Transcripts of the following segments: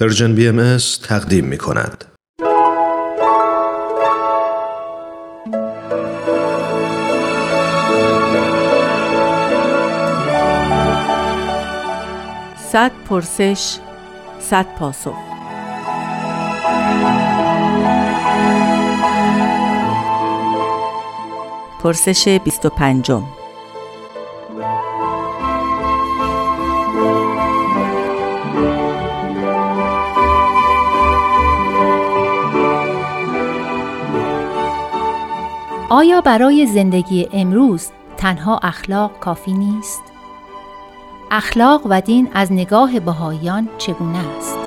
پرژن بی ام تقدیم می کند. صد پرسش صد پاسخ پرسش 25 آیا برای زندگی امروز تنها اخلاق کافی نیست؟ اخلاق و دین از نگاه بهاییان چگونه است؟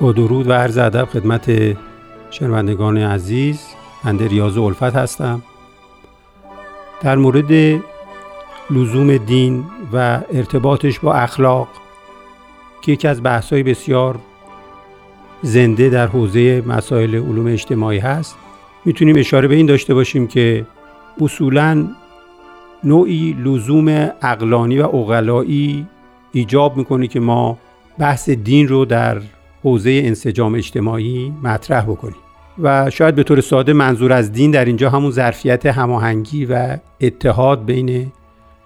با درود و عرض ادب خدمت شنوندگان عزیز بنده ریاض الفت هستم در مورد لزوم دین و ارتباطش با اخلاق که یکی از بحث‌های بسیار زنده در حوزه مسائل علوم اجتماعی هست می‌تونیم اشاره به این داشته باشیم که اصولا نوعی لزوم اقلانی و اقلایی ایجاب می‌کنه که ما بحث دین رو در حوزه انسجام اجتماعی مطرح بکنیم. و شاید به طور ساده منظور از دین در اینجا همون ظرفیت هماهنگی و اتحاد بین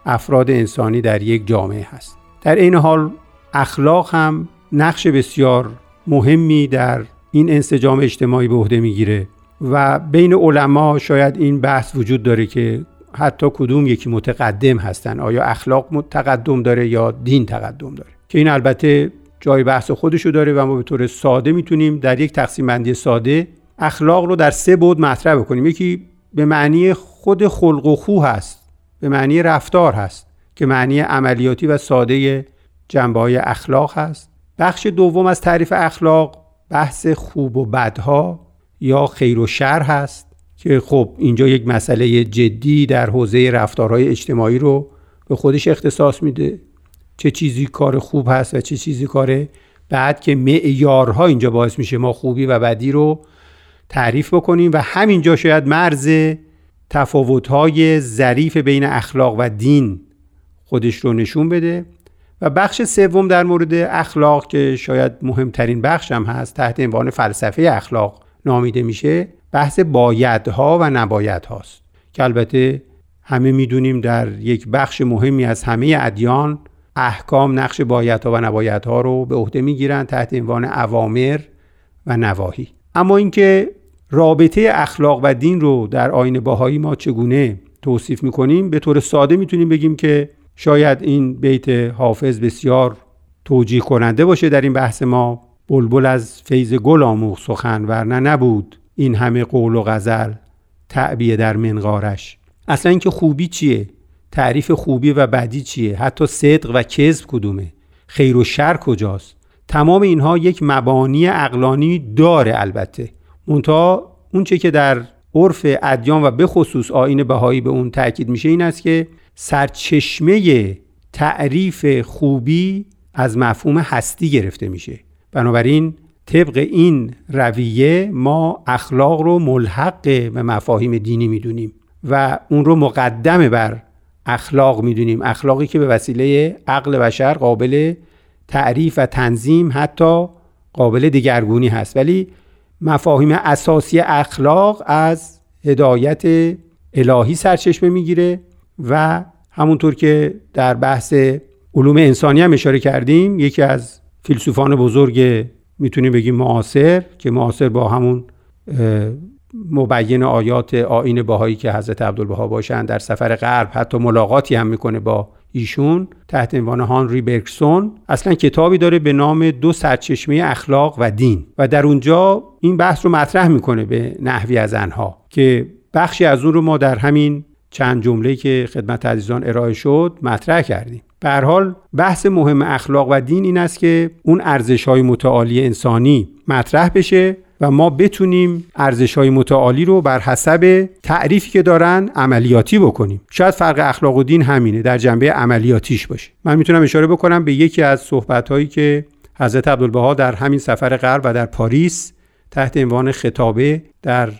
افراد انسانی در یک جامعه هست. در این حال اخلاق هم نقش بسیار مهمی در این انسجام اجتماعی به عهده می‌گیره و بین علما شاید این بحث وجود داره که حتی کدوم یکی متقدم هستن. آیا اخلاق تقدم داره یا دین تقدم داره؟ که این البته جای بحث خودشو داره و ما به طور ساده می‌تونیم در یک تقسیم بندی ساده اخلاق رو در سه بود مطرح بکنیم. یکی به معنی خود خلق و خو هست به معنی رفتار هست که معنی عملیاتی و ساده جنبه های اخلاق هست. بخش دوم از تعریف اخلاق بحث خوب و بدها یا خیر و شر هست که خب اینجا یک مسئله جدی در حوزه رفتارهای اجتماعی رو به خودش اختصاص میده. چه چیزی کار خوب هست و چه چیزی کار بعد که معیارها اینجا باعث میشه ما خوبی و بدی رو تعریف بکنیم و همینجا شاید مرز تفاوت‌های ظریف بین اخلاق و دین خودش رو نشون بده. و بخش سوم در مورد اخلاق که شاید مهمترین بخش هم هست تحت عنوان فلسفه اخلاق نامیده میشه بحث بایدها و نباید هاست که البته همه می‌دونیم در یک بخش مهمی از همه ادیان احکام نقش بایدها و نبایدها رو به عهده می‌گیرن تحت عنوان اوامر و نواهی. اما اینکه رابطه اخلاق و دین رو در آین باهایی ما چگونه توصیف می‌کنیم؟ به طور ساده می‌تونیم بگیم که شاید این بیت حافظ بسیار توجیه کننده باشه در این بحث ما. بلبل از فیض گل آموخ سخن ورنه نبود این همه قول و غزل تعبیه در منقارش. اصلا اینکه خوبی چیه؟ تعریف خوبی و بدی چیه؟ حتی صدق و کذب کدومه؟ خیر و شر کجاست؟ تمام اینها یک مبانی اقلانی داره البته. منتها اونچه که در عرف ادیان و به خصوص آین بهایی به اون تاکید میشه این است که سرچشمه تعریف خوبی از مفهوم هستی گرفته میشه. بنابراین طبق این رویه ما اخلاق رو ملحق به مفاهیم دینی می‌دونیم و اون رو مقدم بر اخلاق می‌دونیم. اخلاقی که به وسیله عقل بشر قابل تعریف و تنظیم حتی قابل دگرگونی هست. ولی مفاهیم اساسی اخلاق از هدایت الهی سرچشمه می‌گیره و همونطور که در بحث علوم انسانی هم اشاره کردیم یکی از فیلسوفان بزرگ می‌تونیم بگیم معاصر که معاصر با همون مبین آیات آین باهایی که حضرت عبدالبها باشن در سفر غرب حتی ملاقاتی هم می‌کنه با ایشون تحت عنوان هانری برکسون اصلا کتابی داره به نام دو سرچشمه اخلاق و دین و در اونجا این بحث رو مطرح می‌کنه به نحوی از انها که بخشی از اون رو ما در همین چند جمله که خدمت عزیزان ارائه شد مطرح کردیم. به حال بحث مهم اخلاق و دین این است که اون ارزش های متعالی انسانی مطرح بشه و ما بتونیم ارزش های متعالی رو بر حسب تعریفی که دارن عملیاتی بکنیم. شاید فرق اخلاق و دین همینه در جنبه عملیاتیش باشه. من می‌تونم اشاره بکنم به یکی از صحبت هایی که حضرت عبدالبها در همین سفر غرب و در پاریس تحت عنوان خطابه در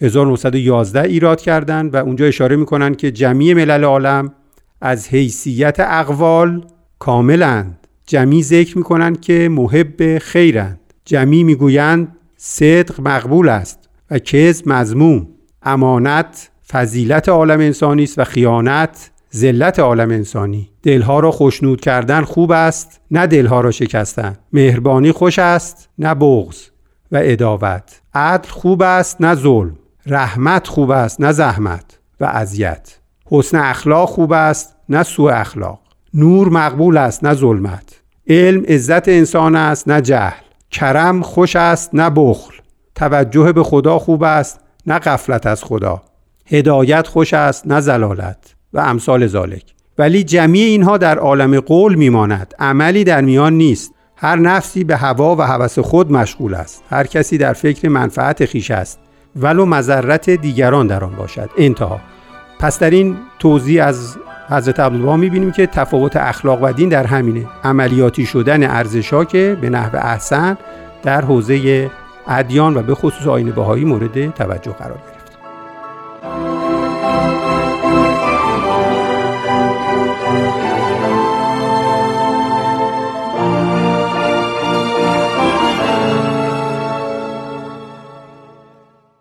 1911 ایراد کردند و اونجا اشاره می‌کنند که جمعی ملل عالم از حیثیت اقوال کاملند جمعی ذکر می‌کنند که محب خیرند. جمعی می‌گویند صدق مقبول است و کذب مزموم امانت فضیلت عالم انسانی است و خیانت ذلت عالم انسانی. دلها را خوشنود کردن خوب است نه دلها را شکستن. مهربانی خوش است نه بغض و اداوت عدل خوب است نه ظلم. رحمت خوب است نه زحمت و اذیت. حسن اخلاق خوب است نه سوء اخلاق. نور مقبول است نه ظلمت. علم عزت انسان است نه جهل. کرم خوش است نه بخل. توجه به خدا خوب است نه غفلت از خدا. هدایت خوش است نه زلالت و امثال ذالک. ولی جمعی اینها در عالم قول میماند. عملی در میان نیست. هر نفسی به هوا و هوس خود مشغول است. هر کسی در فکر منفعت خیش است. ولو مذرت دیگران در آن باشد. انتها. پس در این توضیح از حضرت عبدالبها می‌بینیم که تفاوت اخلاق و دین در همینه. عملیاتی شدن ارزشا که به نحو احسن در حوزه ادیان و به خصوص آین بهایی مورد توجه قرار گرفت.